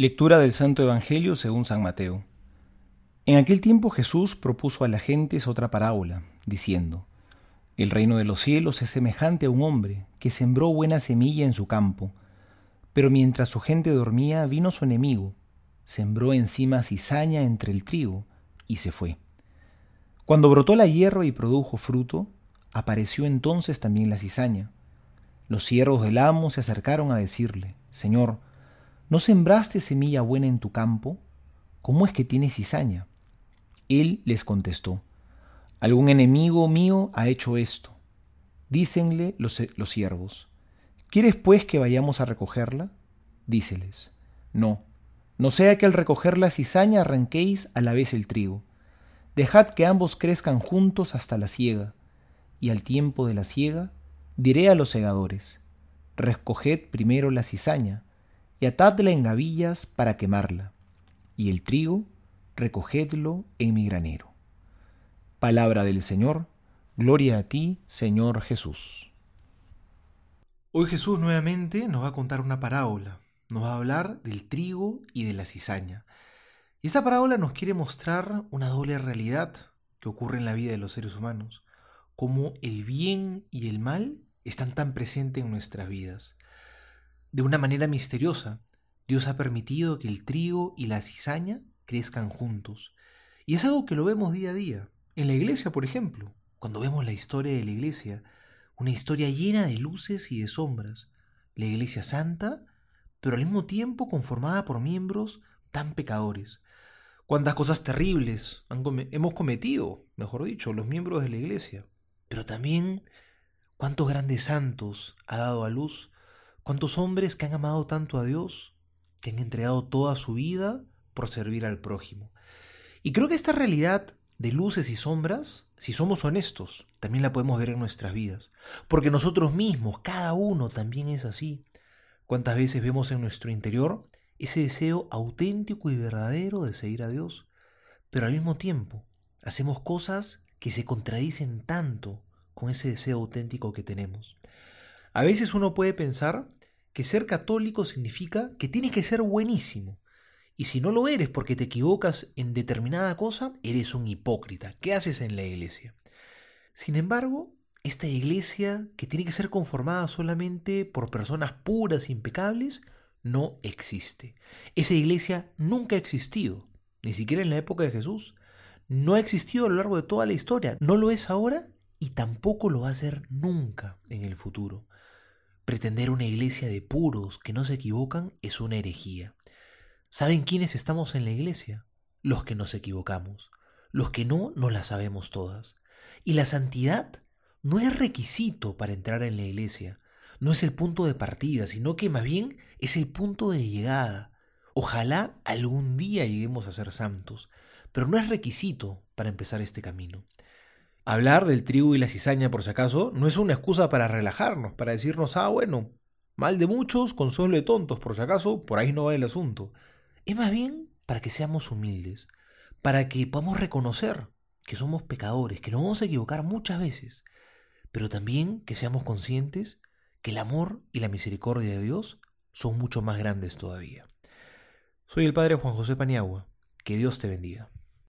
Lectura del Santo Evangelio según San Mateo. En aquel tiempo Jesús propuso a la gentes otra parábola, diciendo, El reino de los cielos es semejante a un hombre que sembró buena semilla en su campo, pero mientras su gente dormía vino su enemigo, sembró encima cizaña entre el trigo y se fue. Cuando brotó la hierba y produjo fruto, apareció entonces también la cizaña. Los siervos del amo se acercaron a decirle, Señor, ¿no sembraste semilla buena en tu campo? ¿Cómo es que tienes cizaña? Él les contestó, Algún enemigo mío ha hecho esto. Dícenle los, los siervos, ¿quieres pues que vayamos a recogerla? Díceles, no, no sea que al recoger la cizaña arranquéis a la vez el trigo. Dejad que ambos crezcan juntos hasta la siega, y al tiempo de la siega diré a los segadores, recoged primero la cizaña, y atadla en gavillas para quemarla, y el trigo recogedlo en mi granero. Palabra del Señor, gloria a ti, Señor Jesús. Hoy Jesús nuevamente nos va a contar una parábola, nos va a hablar del trigo y de la cizaña. Y esta parábola nos quiere mostrar una doble realidad que ocurre en la vida de los seres humanos, cómo el bien y el mal están tan presentes en nuestras vidas. De una manera misteriosa, Dios ha permitido que el trigo y la cizaña crezcan juntos. Y es algo que lo vemos día a día. En la iglesia, por ejemplo, cuando vemos la historia de la iglesia, una historia llena de luces y de sombras. La iglesia santa, pero al mismo tiempo conformada por miembros tan pecadores. Cuántas cosas terribles hemos cometido, mejor dicho, los miembros de la iglesia. Pero también cuántos grandes santos ha dado a luz, cuántos hombres que han amado tanto a Dios, que han entregado toda su vida por servir al prójimo. Y creo que esta realidad de luces y sombras, si somos honestos, también la podemos ver en nuestras vidas. Porque nosotros mismos, cada uno también es así. ¿Cuántas veces vemos en nuestro interior ese deseo auténtico y verdadero de seguir a Dios? Pero al mismo tiempo, hacemos cosas que se contradicen tanto con ese deseo auténtico que tenemos. A veces uno puede pensar que ser católico significa que tienes que ser buenísimo. Y si no lo eres porque te equivocas en determinada cosa, eres un hipócrita. ¿Qué haces en la iglesia? Sin embargo, esta iglesia, que tiene que ser conformada solamente por personas puras, impecables, no existe. Esa iglesia nunca ha existido, ni siquiera en la época de Jesús. No ha existido a lo largo de toda la historia. No lo es ahora y tampoco lo va a ser nunca en el futuro. Pretender una iglesia de puros que no se equivocan es una herejía. ¿Saben quiénes estamos en la iglesia? Los que nos equivocamos. Los que no, no la sabemos todas. Y la santidad no es requisito para entrar en la iglesia. No es el punto de partida, sino que más bien es el punto de llegada. Ojalá algún día lleguemos a ser santos, pero no es requisito para empezar este camino. Hablar del trigo y la cizaña, por si acaso, no es una excusa para relajarnos, para decirnos, ah, bueno, mal de muchos, consuelo de tontos, por si acaso, por ahí no va el asunto. Es más bien para que seamos humildes, para que podamos reconocer que somos pecadores, que nos vamos a equivocar muchas veces, pero también que seamos conscientes que el amor y la misericordia de Dios son mucho más grandes todavía. Soy el Padre Juan José Paniagua. Que Dios te bendiga.